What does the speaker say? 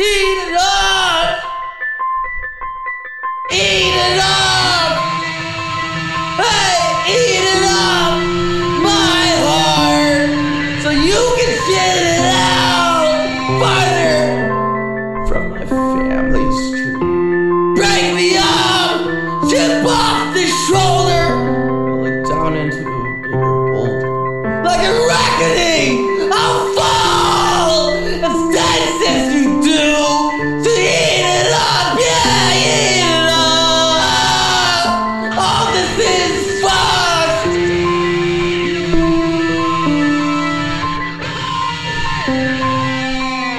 Eat it up! Eat it up! Hey, eat it up! My heart! So you can get it out! Farther from my family's tree. Break me up! Chip off the shoulder! Roll it down into a bigger boulder. Like a reckoning! I'll